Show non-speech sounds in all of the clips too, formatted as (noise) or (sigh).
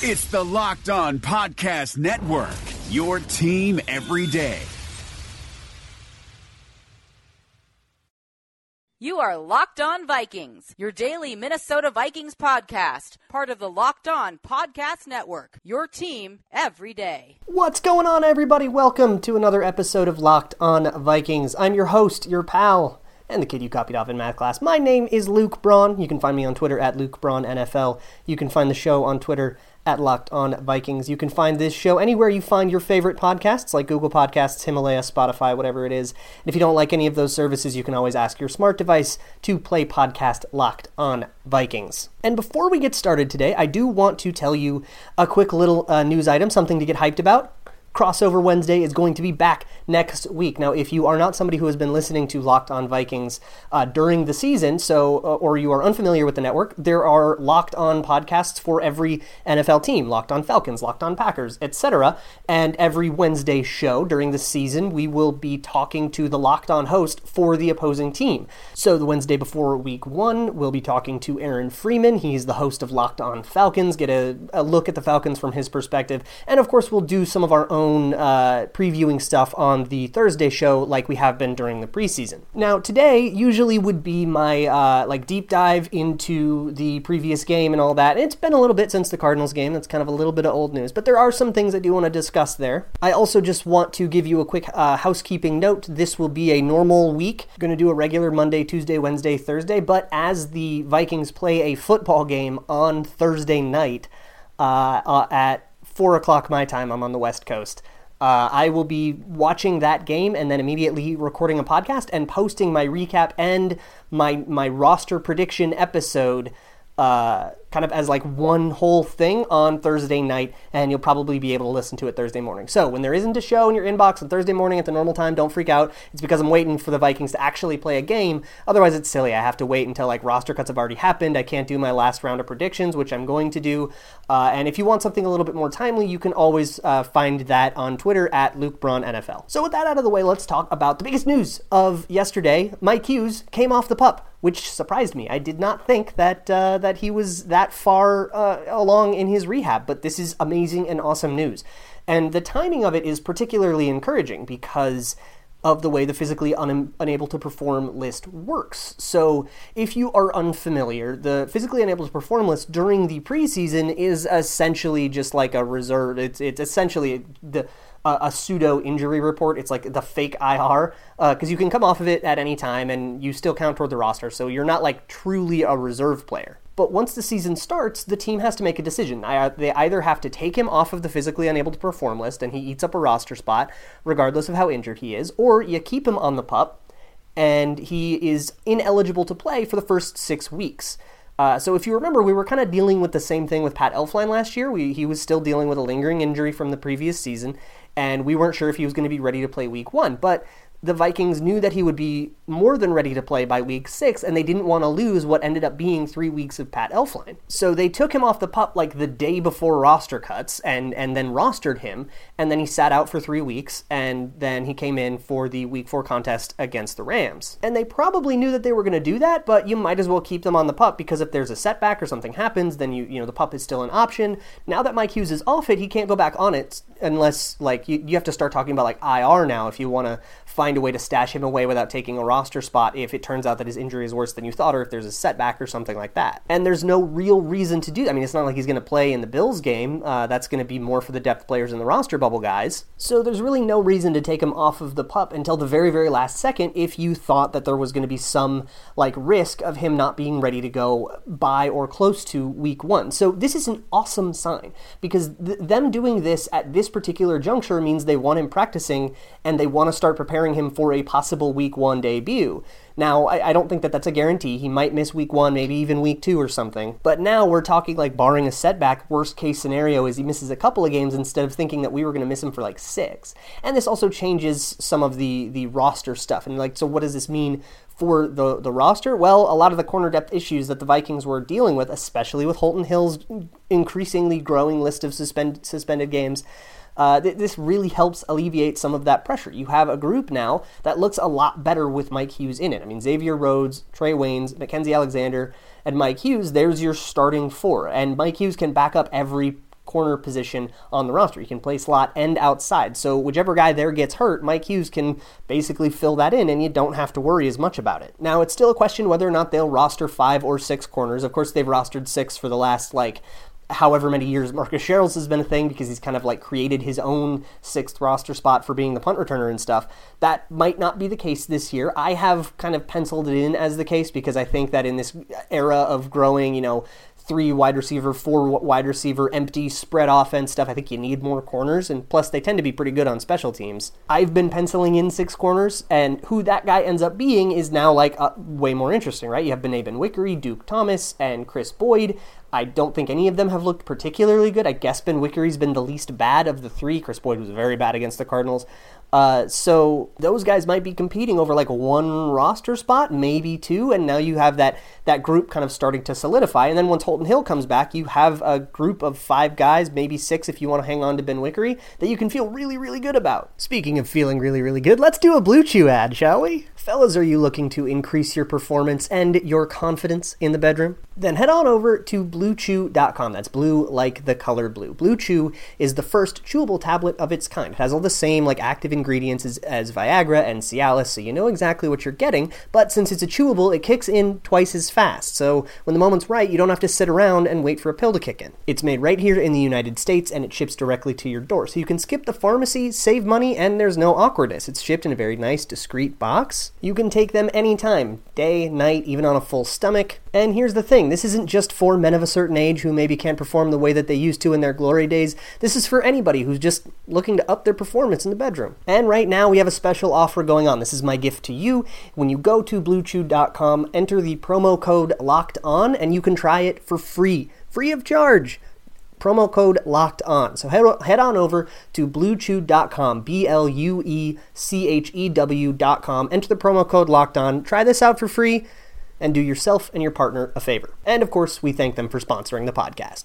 It's the Locked On Podcast Network, your team every day. You are Locked On Vikings, your daily Minnesota Vikings podcast, part of the Locked On Podcast Network, your team every day. What's going on, everybody? Welcome to another episode of Locked On Vikings. I'm your host, your pal, and the kid you copied off in math class. My name is Luke Braun. You can find me on Twitter at Luke Braun NFL. You can find the show on Twitter at Locked On Vikings. You can find this show anywhere you find your favorite podcasts, like Google Podcasts, Himalaya, Spotify, whatever it is. And if you don't like any of those services, you can always ask your smart device to play podcast Locked On Vikings. And before we get started today, I do want to tell you a quick little uh, news item, something to get hyped about. Crossover Wednesday is going to be back next week. Now, if you are not somebody who has been listening to Locked On Vikings uh, during the season, so uh, or you are unfamiliar with the network, there are Locked On podcasts for every NFL team: Locked On Falcons, Locked On Packers, etc. And every Wednesday show during the season, we will be talking to the Locked On host for the opposing team. So the Wednesday before Week One, we'll be talking to Aaron Freeman. He's the host of Locked On Falcons. Get a, a look at the Falcons from his perspective, and of course, we'll do some of our own own uh, previewing stuff on the Thursday show, like we have been during the preseason. Now, today usually would be my uh, like deep dive into the previous game and all that. It's been a little bit since the Cardinals game. That's kind of a little bit of old news, but there are some things I do want to discuss there. I also just want to give you a quick uh, housekeeping note. This will be a normal week. I'm going to do a regular Monday, Tuesday, Wednesday, Thursday, but as the Vikings play a football game on Thursday night uh, uh, at four o'clock my time. I'm on the West Coast. Uh, I will be watching that game and then immediately recording a podcast and posting my recap and my my roster prediction episode uh, kind of as like one whole thing on Thursday night, and you'll probably be able to listen to it Thursday morning. So when there isn't a show in your inbox on Thursday morning at the normal time, don't freak out. It's because I'm waiting for the Vikings to actually play a game. Otherwise, it's silly. I have to wait until like roster cuts have already happened. I can't do my last round of predictions, which I'm going to do. Uh, and if you want something a little bit more timely, you can always uh, find that on Twitter at Luke Braun NFL. So with that out of the way, let's talk about the biggest news of yesterday. Mike Hughes came off the pup which surprised me. I did not think that uh, that he was that far uh, along in his rehab, but this is amazing and awesome news. And the timing of it is particularly encouraging because of the way the physically un- unable to perform list works. So, if you are unfamiliar, the physically unable to perform list during the preseason is essentially just like a reserve. It's it's essentially the a, a pseudo injury report. It's like the fake IR because uh, you can come off of it at any time and you still count toward the roster. So you're not like truly a reserve player. But once the season starts, the team has to make a decision. I, they either have to take him off of the physically unable to perform list and he eats up a roster spot, regardless of how injured he is, or you keep him on the pup and he is ineligible to play for the first six weeks. Uh, so if you remember, we were kind of dealing with the same thing with Pat Elflein last year. We, he was still dealing with a lingering injury from the previous season, and we weren't sure if he was going to be ready to play week one. But the Vikings knew that he would be more than ready to play by week six, and they didn't want to lose what ended up being three weeks of Pat Elflein. So they took him off the pup like the day before roster cuts and, and then rostered him, and then he sat out for three weeks, and then he came in for the week four contest against the Rams. And they probably knew that they were going to do that, but you might as well keep them on the pup because if there's a setback or something happens, then you you know the pup is still an option. Now that Mike Hughes is off it, he can't go back on it unless like you, you have to start talking about like IR now if you want to find a way to stash him away without taking a roster spot if it turns out that his injury is worse than you thought or if there's a setback or something like that. And there's no real reason to do that. I mean, it's not like he's going to play in the Bills game. Uh, that's going to be more for the depth players and the roster bubble guys. So there's really no reason to take him off of the pup until the very, very last second if you thought that there was going to be some like risk of him not being ready to go by or close to week one. So this is an awesome sign because th- them doing this at this particular juncture means they want him practicing and they want to start preparing him for a possible week one debut. Now, I, I, don't think that that's a guarantee. He might miss week one, maybe even week two or something. But now we're talking like barring a setback, worst case scenario is he misses a couple of games instead of thinking that we were going to miss him for like six. And this also changes some of the the roster stuff. And like, so what does this mean for the the roster? Well, a lot of the corner depth issues that the Vikings were dealing with, especially with Holton Hill's increasingly growing list of suspend, suspended games uh, th- this really helps alleviate some of that pressure. You have a group now that looks a lot better with Mike Hughes in it. I mean, Xavier Rhodes, Trae Waynes, Mackensie Alexander, and Mike Hughes, there's your starting four. And Mike Hughes can back up every corner position on the roster. He can play slot and outside. So whichever guy there gets hurt, Mike Hughes can basically fill that in and you don't have to worry as much about it. Now, it's still a question whether or not they'll roster five or six corners. Of course, they've rostered six for the last like however many years Marcus Sherels has been a thing because he's kind of like created his own sixth roster spot for being the punt returner and stuff. That might not be the case this year. I have kind of penciled it in as the case because I think that in this era of growing, you know, three wide receiver, four wide receiver, empty spread offense stuff. I think you need more corners, and plus they tend to be pretty good on special teams. I've been penciling in six corners, and who that guy ends up being is now like uh, way more interesting, right? You have Bené Benwikere, Duke Thomas, and Chris Boyd. I don't think any of them have looked particularly good. I guess Benwikere's been the least bad of the three. Chris Boyd was very bad against the Cardinals. Uh, so those guys might be competing over like one roster spot, maybe two, and now you have that that group kind of starting to solidify. And then once Holton Hill comes back, you have a group of five guys, maybe six if you want to hang on to Benwikere, that you can feel really, really good about. Speaking of feeling really, really good, let's do a Blue Chew ad, shall we? Fellas, are you looking to increase your performance and your confidence in the bedroom? Then head on over to bluechew.com. That's blue like the color blue. Blue Chew is the first chewable tablet of its kind. It has all the same like active ingredients as, as Viagra and Cialis, so you know exactly what you're getting, but since it's a chewable, it kicks in twice as fast. So when the moment's right, you don't have to sit around and wait for a pill to kick in. It's made right here in the United States and it ships directly to your door. So you can skip the pharmacy, save money, and there's no awkwardness. It's shipped in a very nice, discreet box. You can take them anytime, day, night, even on a full stomach. And here's the thing this isn't just for men of a certain age who maybe can't perform the way that they used to in their glory days. This is for anybody who's just looking to up their performance in the bedroom. And right now, we have a special offer going on. This is my gift to you. When you go to bluechew.com, enter the promo code locked on, and you can try it for free, free of charge promo code locked on. So head, head on over to bluechew.com, B L U E C H E W.com. Enter the promo code locked on. Try this out for free and do yourself and your partner a favor. And of course, we thank them for sponsoring the podcast.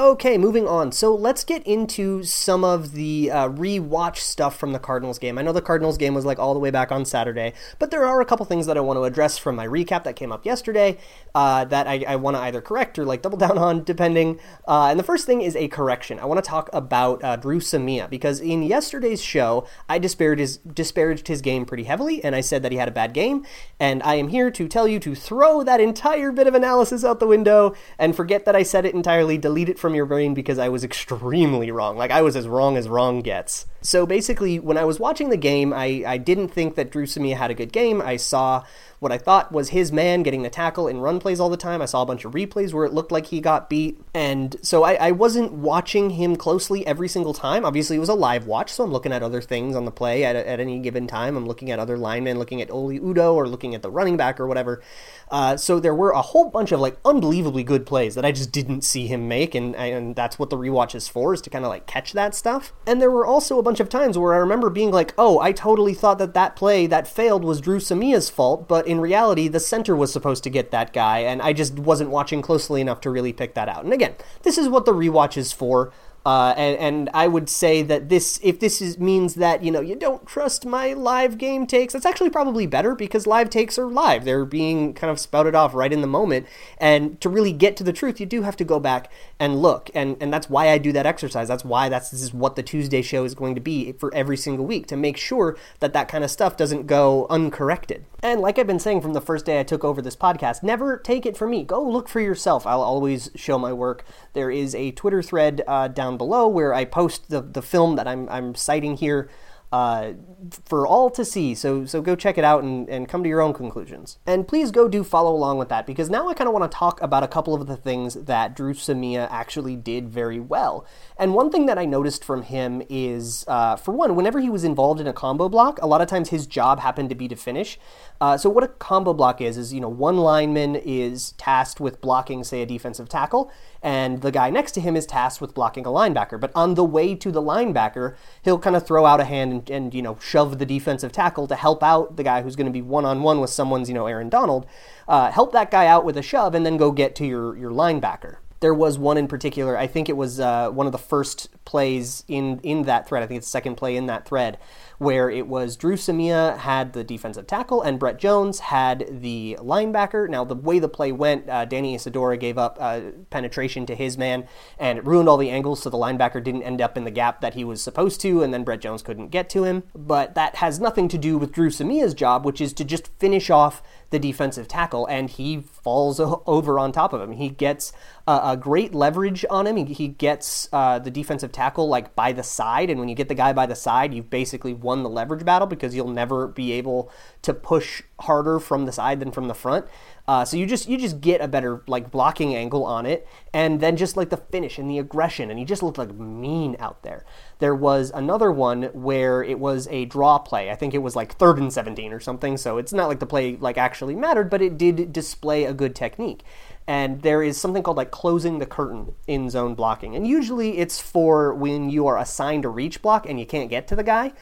Okay, moving on. So let's get into some of the uh, rewatch stuff from the Cardinals game. I know the Cardinals game was like all the way back on Saturday, but there are a couple things that I want to address from my recap that came up yesterday uh, that I, I want to either correct or like double down on, depending. Uh, and the first thing is a correction. I want to talk about uh, Dru Samia because in yesterday's show, I disparaged his, disparaged his game pretty heavily, and I said that he had a bad game. And I am here to tell you to throw that entire bit of analysis out the window and forget that I said it entirely, delete it from your brain because I was extremely wrong. Like I was as wrong as wrong gets. So basically, when I was watching the game, I, I didn't think that Dru Samia had a good game. I saw what I thought was his man getting the tackle in run plays all the time. I saw a bunch of replays where it looked like he got beat. And so I, I wasn't watching him closely every single time. Obviously, it was a live watch, so I'm looking at other things on the play at, at any given time. I'm looking at other linemen, looking at Oli Udoh or looking at the running back or whatever. Uh, so there were a whole bunch of like unbelievably good plays that I just didn't see him make, and and that's what the rewatch is for, is to kind of like catch that stuff. And there were also a bunch of times where I remember being like, oh, I totally thought that that play that failed was Dru Samia's fault, but in reality, the center was supposed to get that guy, and I just wasn't watching closely enough to really pick that out. And again, this is what the rewatch is for. Uh, and, and I would say that this, if this is, means that you know you don't trust my live game takes, that's actually probably better because live takes are live. They're being kind of spouted off right in the moment, and to really get to the truth, you do have to go back and look, and and that's why I do that exercise. That's why that's this is what the Tuesday show is going to be for every single week to make sure that that kind of stuff doesn't go uncorrected. And like I've been saying from the first day I took over this podcast, never take it from me. Go look for yourself. I'll always show my work. There is a Twitter thread uh, down below where I post the, the film that I'm, I'm citing here uh, for all to see. So so go check it out and, and come to your own conclusions. And please go do follow along with that because now I kind of want to talk about a couple of the things that Dru Samia actually did very well. And one thing that I noticed from him is, uh, for one, whenever he was involved in a combo block, a lot of times his job happened to be to finish. Uh, so what a combo block is is you know one lineman is tasked with blocking, say, a defensive tackle, and the guy next to him is tasked with blocking a linebacker. But on the way to the linebacker, he'll kind of throw out a hand and, and you know shove the defensive tackle to help out the guy who's going to be one on one with someone's you know Aaron Donald. Uh, help that guy out with a shove, and then go get to your your linebacker there was one in particular. I think it was uh, one of the first plays in in that thread. I think it's the second play in that thread where it was Dru Samia had the defensive tackle and Brett Jones had the linebacker. Now, the way the play went, uh, Danny Isidora gave up uh, penetration to his man and it ruined all the angles, so the linebacker didn't end up in the gap that he was supposed to, and then Brett Jones couldn't get to him. But that has nothing to do with Dru Samia's job, which is to just finish off the defensive tackle, and he falls over on top of him. He gets uh, a great leverage on him. He, he gets uh, the defensive tackle like by the side, and when you get the guy by the side, you've basically won the leverage battle because you'll never be able to push harder from the side than from the front. Uh, so you just you just get a better like blocking angle on it, and then just like the finish and the aggression, and he just looked like mean out there. There was another one where it was a draw play. I think it was like third and seventeen or something. So it's not like the play like actually mattered, but it did display a good technique. And there is something called like closing the curtain in zone blocking, and usually it's for when you are assigned a reach block and you can't get to the guy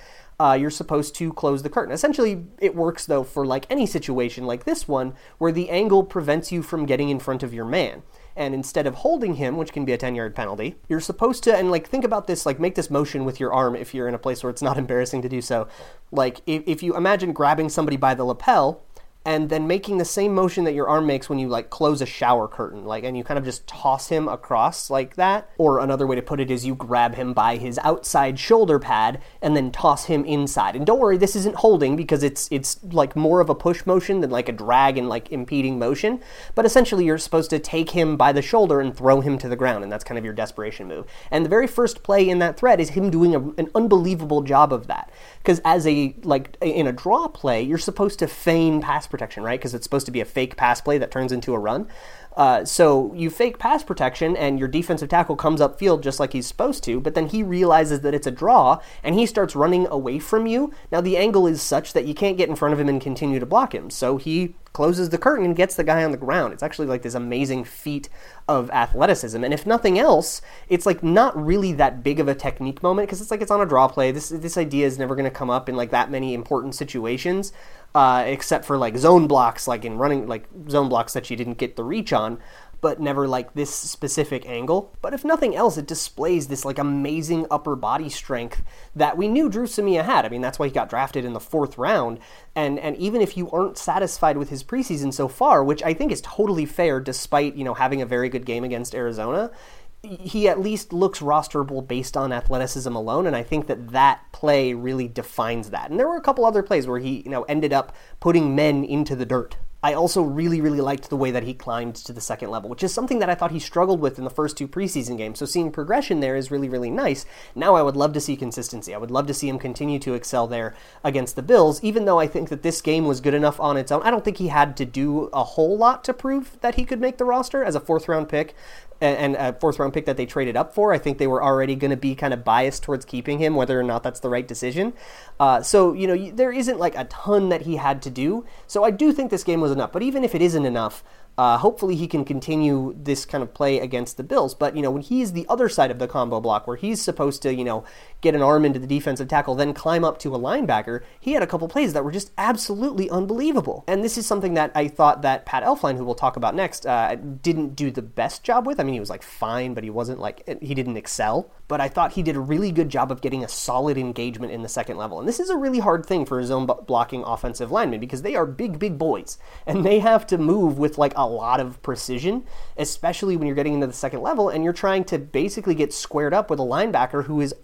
uh, you're supposed to close the curtain. Essentially, it works though for like any situation like this one where the angle prevents you from getting in front of your man. And instead of holding him, which can be a 10 yard penalty, you're supposed to, and like think about this, like make this motion with your arm if you're in a place where it's not (laughs) embarrassing to do so. Like if, if you imagine grabbing somebody by the lapel and then making the same motion that your arm makes when you like close a shower curtain like and you kind of just toss him across like that. Or another way to put it is you grab him by his outside shoulder pad and then toss him inside. And don't worry this isn't holding because it's it's like more of a push motion than like a drag and like impeding motion. But essentially you're supposed to take him by the shoulder and throw him to the ground and that's kind of your desperation move. And the very first play in that thread is him doing a, an unbelievable job of that because as a like in a draw play you're supposed to feign pass protection, right? Because it's supposed to be a fake pass play that turns into a run. Uh, so you fake pass protection, and your defensive tackle comes up field just like he's supposed to, but then he realizes that it's a draw, and he starts running away from you. Now the angle is such that you can't get in front of him and continue to block him. So he closes the curtain and gets the guy on the ground. It's actually like this amazing feat of athleticism. And if nothing else, it's like not really that big of a technique moment because it's like it's on a draw play. This this idea is never going to come up in like that many important situations uh, except for like zone blocks, like in running, like zone blocks that you didn't get the reach on, but never like this specific angle. But if nothing else, it displays this like amazing upper body strength that we knew Dru Samia had. I mean, that's why he got drafted in the fourth round. And and even if you aren't satisfied with his preseason so far, which I think is totally fair, despite you know having a very good game against Arizona, he at least looks rosterable based on athleticism alone, and I think that that play really defines that. And there were a couple other plays where he, you know, ended up putting men into the dirt. I also really, really liked the way that he climbed to the second level, which is something that I thought he struggled with in the first two preseason games. So seeing progression there is really, really nice. Now I would love to see consistency. I would love to see him continue to excel there against the Bills, even though I think that this game was good enough on its own. I don't think he had to do a whole lot to prove that he could make the roster as a fourth round pick and a fourth round pick that they traded up for. I think they were already going to be kind of biased towards keeping him, whether or not that's the right decision. Uh, so, you know, there isn't like a ton that he had to do. So I do think this game was enough. But even if it isn't enough, Uh, hopefully, he can continue this kind of play against the Bills. But, you know, when he's the other side of the combo block where he's supposed to, you know, get an arm into the defensive tackle, then climb up to a linebacker, he had a couple plays that were just absolutely unbelievable. And this is something that I thought that Pat Elflein, who we'll talk about next, uh, didn't do the best job with. I mean, he was like fine, but he wasn't like, he didn't excel. But I thought he did a really good job of getting a solid engagement in the second level. And this is a really hard thing for a zone blocking offensive lineman because they are big, big boys. And they have to move with like a lot of precision, especially when you're getting into the second level and you're trying to basically get squared up with a linebacker who is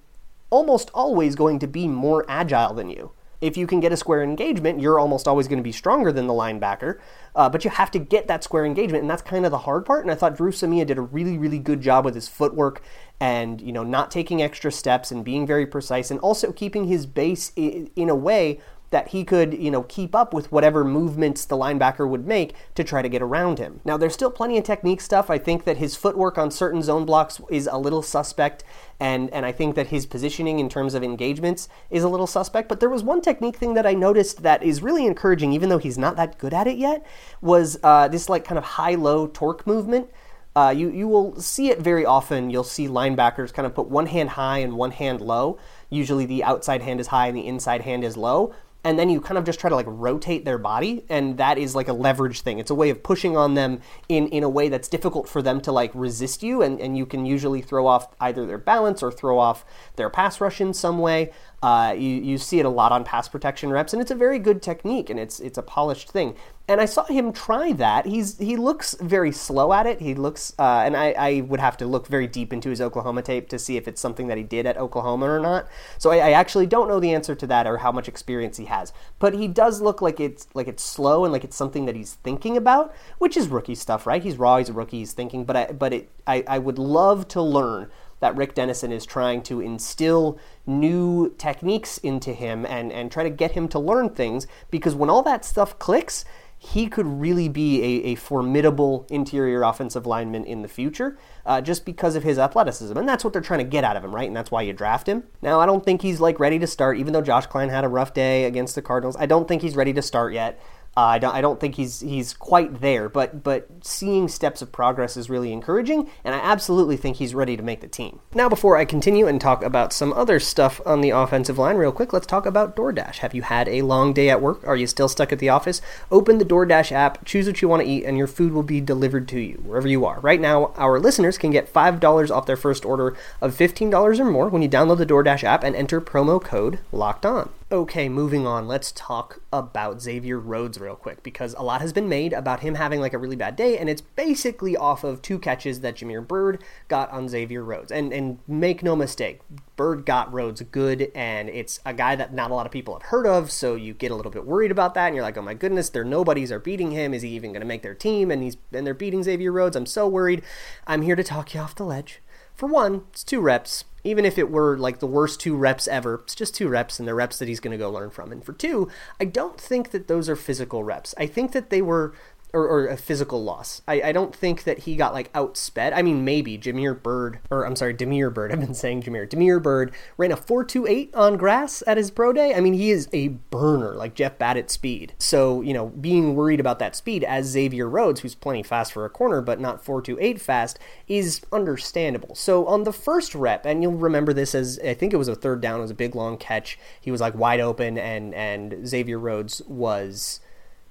almost always going to be more agile than you. If you can get a square engagement, you're almost always going to be stronger than the linebacker, uh, but you have to get that square engagement, and that's kind of the hard part. And I thought Dru Samia did a really, really good job with his footwork and you know not taking extra steps and being very precise, and also keeping his base in a way that he could, you know, keep up with whatever movements the linebacker would make to try to get around him. Now, there's still plenty of technique stuff. I think that his footwork on certain zone blocks is a little suspect, and and I think that his positioning in terms of engagements is a little suspect. But there was one technique thing that I noticed that is really encouraging, even though he's not that good at it yet, was uh, this like kind of high-low torque movement. Uh, you you will see it very often. You'll see linebackers kind of put one hand high and one hand low. Usually the outside hand is high and the inside hand is low and then you kind of just try to like rotate their body and that is like a leverage thing. It's a way of pushing on them in in a way that's difficult for them to like resist you and, and you can usually throw off either their balance or throw off their pass rush in some way uh, you, you see it a lot on pass protection reps, and it's a very good technique, and it's it's a polished thing. And I saw him try that. He's he looks very slow at it. He looks, uh, and I, I would have to look very deep into his Oklahoma tape to see if it's something that he did at Oklahoma or not. So I, I actually don't know the answer to that or how much experience he has. But he does look like it's like it's slow and like it's something that he's thinking about, which is rookie stuff, right? He's raw, he's a rookie, he's thinking. But I but it I, I would love to learn that Rick Dennison is trying to instill new techniques into him and, and try to get him to learn things because when all that stuff clicks, he could really be a, a formidable interior offensive lineman in the future uh, just because of his athleticism. And that's what they're trying to get out of him, right? And that's why you draft him. Now, I don't think he's like ready to start, even though Josh Kline had a rough day against the Cardinals. I don't think he's ready to start yet. Uh, I don't I don't think he's he's quite there, but but seeing steps of progress is really encouraging, and I absolutely think he's ready to make the team. Now, before I continue and talk about some other stuff on the offensive line, real quick, let's talk about DoorDash. Have you had a long day at work? Are you still stuck at the office? Open the DoorDash app, choose what you want to eat, and your food will be delivered to you wherever you are. Right now, our listeners can get five dollars off their first order of fifteen dollars or more when you download the DoorDash app and enter promo code Locked On. Okay, moving on. Let's talk about Xavier Rhodes real quick because a lot has been made about him having like a really bad day, and it's basically off of two catches that Jahmyr Byrd got on Xavier Rhodes. And and make no mistake, Byrd got Rhodes good, and it's a guy that not a lot of people have heard of, so you get a little bit worried about that, and you're like, oh my goodness, their nobodies are beating him. Is he even going to make their team? And he's and they're beating Xavier Rhodes. I'm so worried. I'm here to talk you off the ledge. For one, it's two reps even if it were like the worst two reps ever, it's just two reps and the reps that he's going to go learn from. And for two, I don't think that those are physical reps. I think that they were or, or a physical loss. I, I don't think that he got like outsped. I mean, maybe Jahmyr Byrd, or I'm sorry, Damiere Byrd. (laughs) I've been saying Jahmyr. Damiere Byrd ran a 4.28 on grass at his pro day. I mean, he is a burner, like Jeff Badet speed. So, you know, being worried about that speed as Xavier Rhodes, who's plenty fast for a corner, but not 4.28 fast, is understandable. So on the first rep, and you'll remember this as I think it was a third down, it was a big long catch. He was like wide open, and and Xavier Rhodes was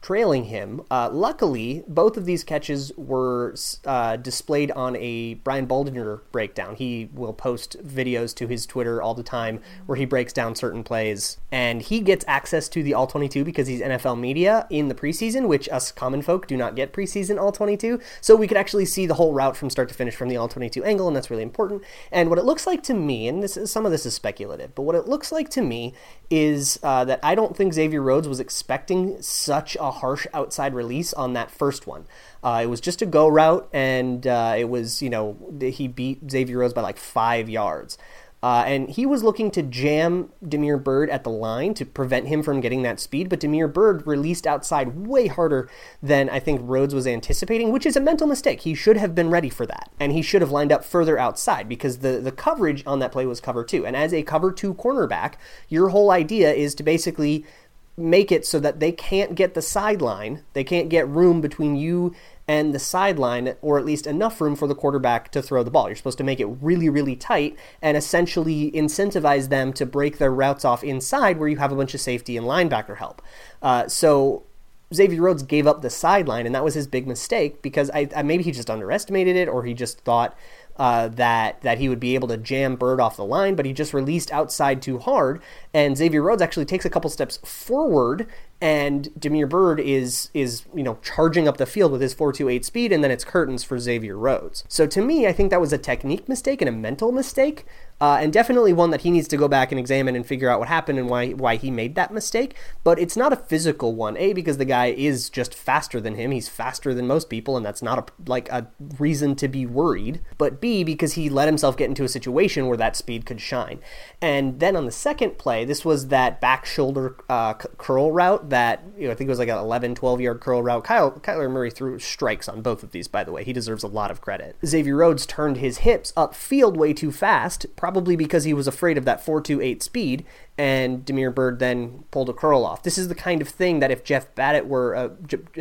trailing him. Uh, luckily, both of these catches were uh, displayed on a Brian Baldinger breakdown. He will post videos to his Twitter all the time where he breaks down certain plays, and he gets access to the All 22 because he's NFL media in the preseason, which us common folk do not get preseason All 22. So we could actually see the whole route from start to finish from the All 22 angle, and that's really important. And what it looks like to me, and this is, some of this is speculative, but what it looks like to me is uh, that I don't think Xavier Rhodes was expecting such a harsh outside release on that first one. Uh, it was just a go route, and uh, it was, you know, he beat Xavier Rhodes by like five yards. Uh, and he was looking to jam Damiere Byrd at the line to prevent him from getting that speed, but Damiere Byrd released outside way harder than I think Rhodes was anticipating, which is a mental mistake. He should have been ready for that, and he should have lined up further outside because the, the coverage on that play was cover two. And as a cover two cornerback, your whole idea is to basically make it so that they can't get the sideline. They can't get room between you and the sideline, or at least enough room for the quarterback to throw the ball. You're supposed to make it really, really tight and essentially incentivize them to break their routes off inside where you have a bunch of safety and linebacker help. Uh, so Xavier Rhodes gave up the sideline, and that was his big mistake because I, I maybe he just underestimated it, or he just thought uh, that that he would be able to jam Byrd off the line, but he just released outside too hard, and Xavier Rhodes actually takes a couple steps forward and Damiere Byrd is is you know charging up the field with his 428 speed and then it's curtains for Xavier Rhodes. So to me, I think that was a technique mistake and a mental mistake uh, and definitely one that he needs to go back and examine and figure out what happened and why why he made that mistake. But it's not a physical one. A because the guy is just faster than him. He's faster than most people, and that's not a like a reason to be worried. But B because he let himself get into a situation where that speed could shine. And then on the second play, this was that back shoulder uh, curl route that you know I think it was like an 11, 12 yard curl route. Kyle Kyler Murray threw strikes on both of these. By the way, he deserves a lot of credit. Xavier Rhodes turned his hips upfield way too fast. Probably because he was afraid of that 428 speed, and Damiere Byrd then pulled a curl off. This is the kind of thing that if Jeff Badet were a,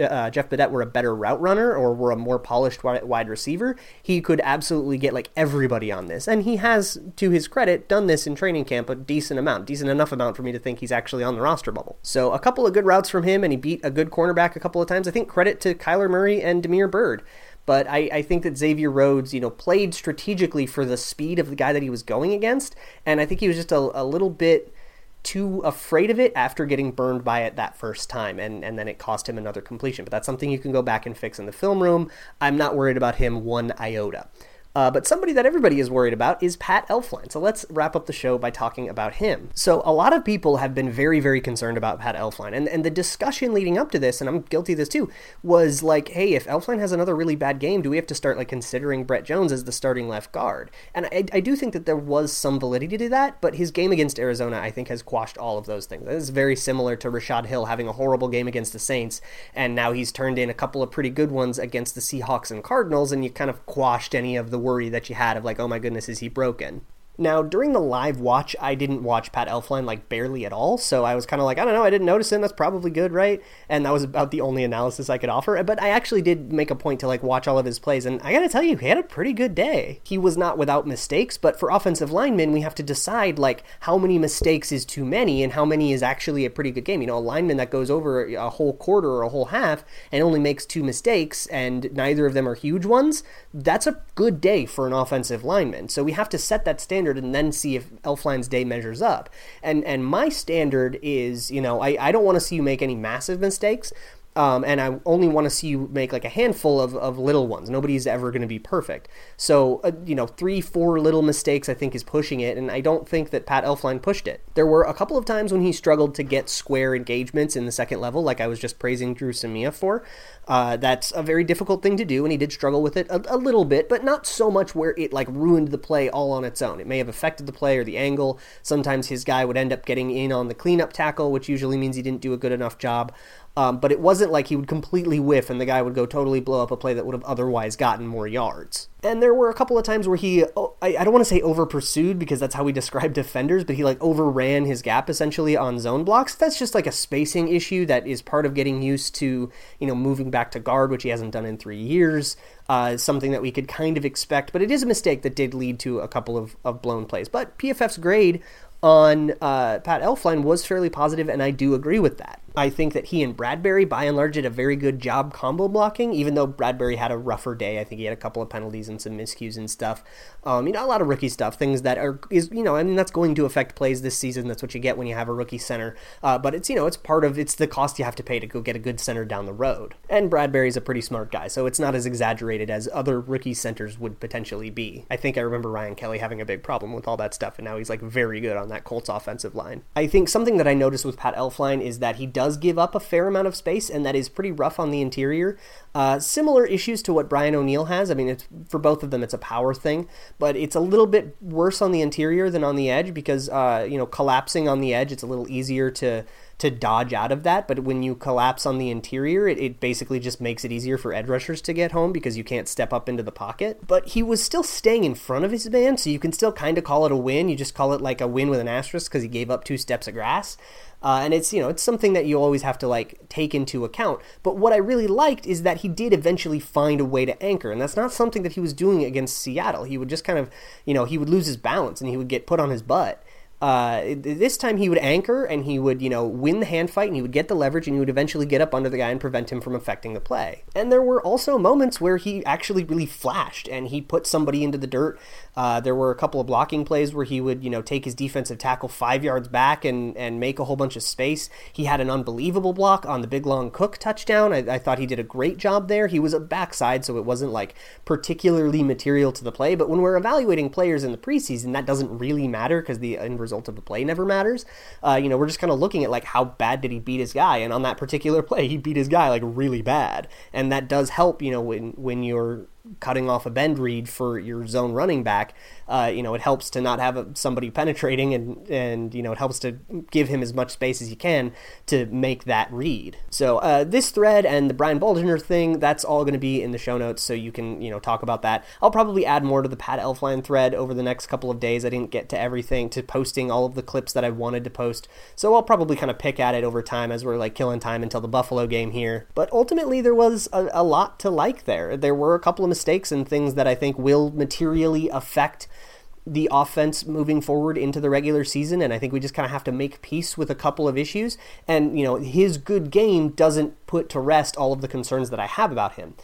uh, Jeff Badet were a better route runner or were a more polished wide receiver, he could absolutely get like everybody on this. And he has, to his credit, done this in training camp a decent amount, decent enough amount for me to think he's actually on the roster bubble. So a couple of good routes from him, and he beat a good cornerback a couple of times. I think credit to Kyler Murray and Damiere Byrd. But I, I think that Xavier Rhodes, you know, played strategically for the speed of the guy that he was going against, and I think he was just a, a little bit too afraid of it after getting burned by it that first time and, and then it cost him another completion. But that's something you can go back and fix in the film room. I'm not worried about him one iota uh, but somebody that everybody is worried about is Pat Elflein. So let's wrap up the show by talking about him. So a lot of people have been very, very concerned about Pat Elflein. And, and the discussion leading up to this, and I'm guilty of this too, was like, hey, if Elflein has another really bad game, do we have to start like considering Brett Jones as the starting left guard? And I, I do think that there was some validity to that, but his game against Arizona, I think, has quashed all of those things. This is very similar to Rashod Hill having a horrible game against the Saints, and now he's turned in a couple of pretty good ones against the Seahawks and Cardinals, and you kind of quashed any of the worry that you had of like, oh my goodness, is he broken? Now, during the live watch, I didn't watch Pat Elflein like barely at all, so I was kind of like, I don't know, I didn't notice him. That's probably good, right? And that was about the only analysis I could offer. But I actually did make a point to like watch all of his plays, and I gotta tell you, he had a pretty good day. He was not without mistakes, but for offensive linemen, we have to decide like how many mistakes is too many and how many is actually a pretty good game. You know, a lineman that goes over a whole quarter or a whole half and only makes two mistakes, and neither of them are huge ones, that's a good day for an offensive lineman. So we have to set that standard standard and then see if Elflein's day measures up. And and my standard is, you know, I, I don't want to see you make any massive mistakes, um, and I only want to see you make like a handful of, of little ones. Nobody's ever going to be perfect. So, uh, you know, three, four little mistakes I think is pushing it, and I don't think that Pat Elflein pushed it. There were a couple of times when he struggled to get square engagements in the second level, like I was just praising Dru Samia for. Uh, that's a very difficult thing to do, and he did struggle with it a, a little bit, but not so much where it like ruined the play all on its own. It may have affected the play or the angle. Sometimes his guy would end up getting in on the cleanup tackle, which usually means he didn't do a good enough job. Um, but it wasn't like he would completely whiff and the guy would go totally blow up a play that would have otherwise gotten more yards. And there were a couple of times where he, oh, I, I don't want to say over pursued because that's how we (laughs) describe defenders, but he like overran his gap essentially on zone blocks. That's just like a spacing issue that is part of getting used to, you know, moving back to guard, which he hasn't done in three years. Uh, something that we could kind of expect, but it is a mistake that did lead to a couple of, of blown plays. But PFF's grade on uh, Pat Elflein was fairly positive, and I do agree with that. I think that he and Bradbury, by and large, did a very good job combo blocking, even though Bradbury had a rougher day. I think he had a couple of penalties and some miscues and stuff. Um, you know, a lot of rookie stuff, things that are, is, you know, I mean, that's going to affect plays this season. That's what you get when you have a rookie center. Uh, but it's, you know, it's part of, it's the cost you have to pay to go get a good center down the road. And Bradbury's a pretty smart guy, so it's not as exaggerated as other rookie centers would potentially be. I think I remember Ryan Kelly having a big problem with all that stuff, and now he's like very good on that Colts offensive line. I think something that I noticed with Pat Elflein is that he does give up a fair amount of space, and that is pretty rough on the interior. Uh, similar issues to what Brian O'Neill has. I mean, it's for both of them, it's a power thing, but it's a little bit worse on the interior than on the edge because uh, you know collapsing on the edge, it's a little easier to to dodge out of that. But when you collapse on the interior, it, it, basically just makes it easier for edge rushers to get home because you can't step up into the pocket. But he was still staying in front of his man, so you can still kind of call it a win. You just call it like a win with an asterisk because he gave up two steps of grass. Uh, and it's you know it's something that you always have to like take into account. But what I really liked is that he did eventually find a way to anchor, and that's not something that he was doing against Seattle. He would just kind of you know he would lose his balance and he would get put on his butt. Uh, this time he would anchor and he would, you know, win the hand fight and he would get the leverage and he would eventually get up under the guy and prevent him from affecting the play. And there were also moments where he actually really flashed and he put somebody into the dirt. Uh, there were a couple of blocking plays where he would, you know, take his defensive tackle five yards back and, and make a whole bunch of space. He had an unbelievable block on the big long Cook touchdown. I, I thought he did a great job there. He was a backside, so it wasn't like particularly material to the play. But when we're evaluating players in the preseason, that doesn't really matter because the end result result of the play never matters. Uh, you know, we're just kind of looking at like how bad did he beat his guy, and on that particular (laughs) play, he beat his guy like really bad, and that does help. You know, when when you're cutting off a bend read for your zone running back, uh, you know, it helps to not have somebody penetrating and, and, you know, it helps to give him as much space as you can to make that read. So uh, this thread and the Brian Baldinger thing, that's all going to be in the show notes so you can, you know, talk about that. I'll probably add more to the Pat Elflein thread over the next couple of days. I didn't get to everything, to posting all of the clips that I wanted to post. So I'll probably kind of pick at it over time as we're like killing time until the Buffalo game here. But ultimately, there was a, a lot to like there. There were a couple of mistakes and things that I think will materially affect the offense moving forward into the regular season and I think we just kind of have to make peace with a couple of issues and you know his good game doesn't put to rest all of the concerns that I have about him.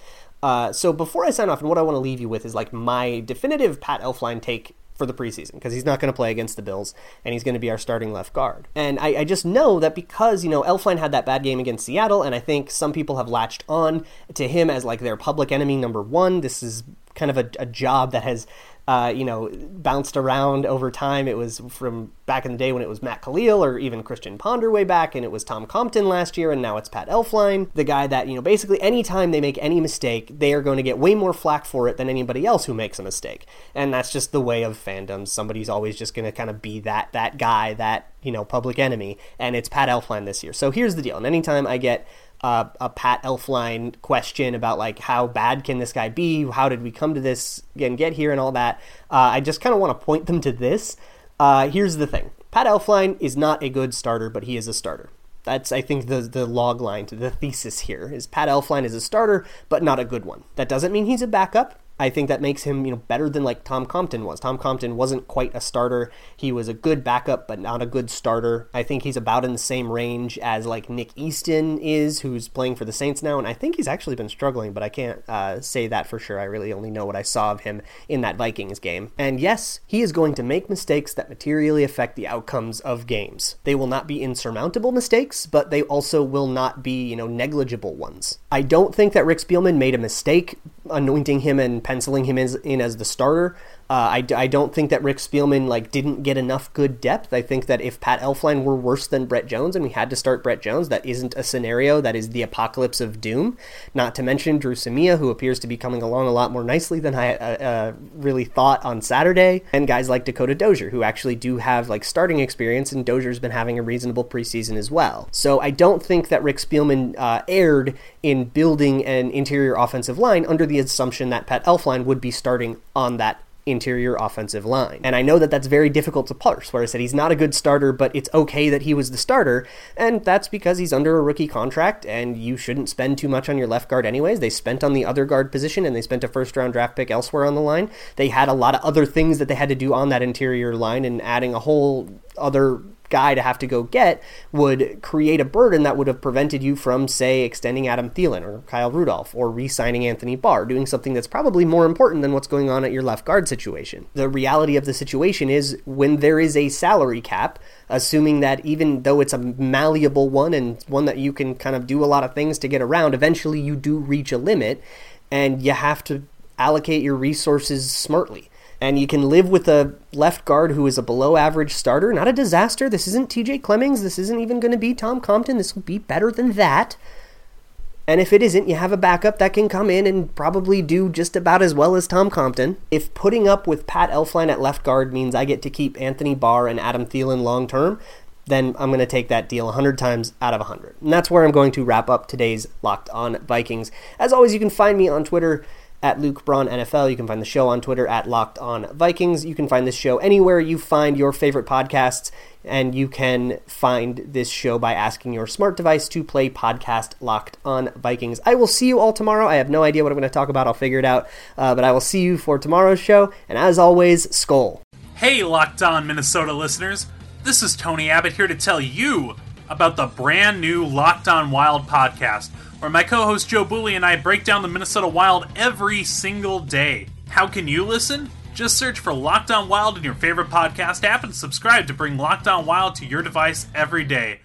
Uh, so before I sign off and what I want to leave you with is like my definitive Pat Elflein take for the preseason because he's not going to play against the Bills and he's going to be our starting left guard. And I, I, just know that because, you know, Elflein had that bad game against Seattle and I think some people have latched on to him as like their public enemy number one. This is kind of a, a job that has uh, you know, bounced around over time. It was from back in the day when it was Matt Kalil or even Christian Ponder way back, and it was Tom Compton last year, and now it's Pat Elflein, the guy that, you know, basically anytime they make any mistake, they are going to get way more flack for it than anybody else who makes a mistake. And that's just the way of fandoms. Somebody's always just going to kind of be that that guy, that, you know, public enemy, and it's Pat Elflein this year. So here's the deal. And anytime I get uh, a Pat Elflein question about like how bad can this guy be? How did we come to this and get here and all that? Uh, I just kind of want to point them to this. Uh, here's the thing: Pat Elflein is not a good starter, but he is a starter. That's I think the the log line to the thesis here is Pat Elflein is a starter, but not a good one. That doesn't mean he's a backup. I think that makes him, you know, better than like Tom Compton was. Tom Compton wasn't quite a starter. He was a good backup, but not a good starter. I think he's about in the same range as like Nick Easton is, who's playing for the Saints now, and I think he's actually been struggling, but I can't uh, say that for sure. I really only know what I saw of him in that Vikings game. And yes, he is going to make mistakes that materially affect the outcomes of games. They will not be insurmountable mistakes, but they also will not be, you know, negligible ones. I don't think that Rick Spielman made a mistake anointing him and penciling him in as the starter. Uh, I, I don't think that Rick Spielman like didn't get enough good depth. I think that if Pat Elflein were worse than Brett Jones and we had to start Brett Jones, that isn't a scenario that is the apocalypse of doom. Not to mention Dru Samia, who appears to be coming along a lot more nicely than I uh, uh, really thought on Saturday, and guys like Dakota Dozier, who actually do have like starting experience, and Dozier's been having a reasonable preseason as well. So I don't think that Rick Spielman uh, erred in building an interior offensive line under the assumption that Pat Elflein would be starting on that interior offensive line. And I know that that's very difficult to parse, where I said he's not a good starter, but it's okay that he was the starter. And that's because he's under a rookie contract, and you shouldn't spend too much on your left guard anyways. They spent on the other guard position, and they spent a first round draft pick elsewhere on the line. They had a lot of other things that they had to do on that interior line, and adding a whole other guy to have to go get would create a burden that would have prevented you from, say, extending Adam Thielen or Kyle Rudolph or re signing Anthony Barr, doing something that's probably more important than what's going on at your left guard situation. The reality of the situation is when there is a salary cap, assuming that even though it's a malleable one and one that you can kind of do a lot of things to get around, eventually you do reach a limit and you have to allocate your resources smartly and you can live with a left guard who is a below average starter. Not a disaster. This isn't TJ Clemmings. This isn't even going to be Tom Compton. This will be better than that. And if it isn't, you have a backup that can come in and probably do just about as well as Tom Compton. If putting up with Pat Elflein at left guard means I get to keep Anthony Barr and Adam Thielen long term, then I'm going to take that deal 100 times out of 100. And that's where I'm going to wrap up today's Locked On Vikings. As always, you can find me on Twitter at Luke Braun NFL. You can find the show on Twitter at Locked On Vikings. You can find this show anywhere you find your favorite podcasts, and you can find this show by asking your smart device to play podcast Locked On Vikings. I will see you all tomorrow. I have no idea what I'm going to talk about. I'll figure it out, uh, but I will see you for tomorrow's show. And as always, Skol. Hey, Locked On Minnesota listeners. This is Tony Abbott here to tell you about the brand new Locked On Wild podcast, where my co host Joe Booley and I break down the Minnesota Wild every single day. How can you listen? Just search for Locked On Wild in your favorite podcast app and subscribe to bring Locked On Wild to your device every day.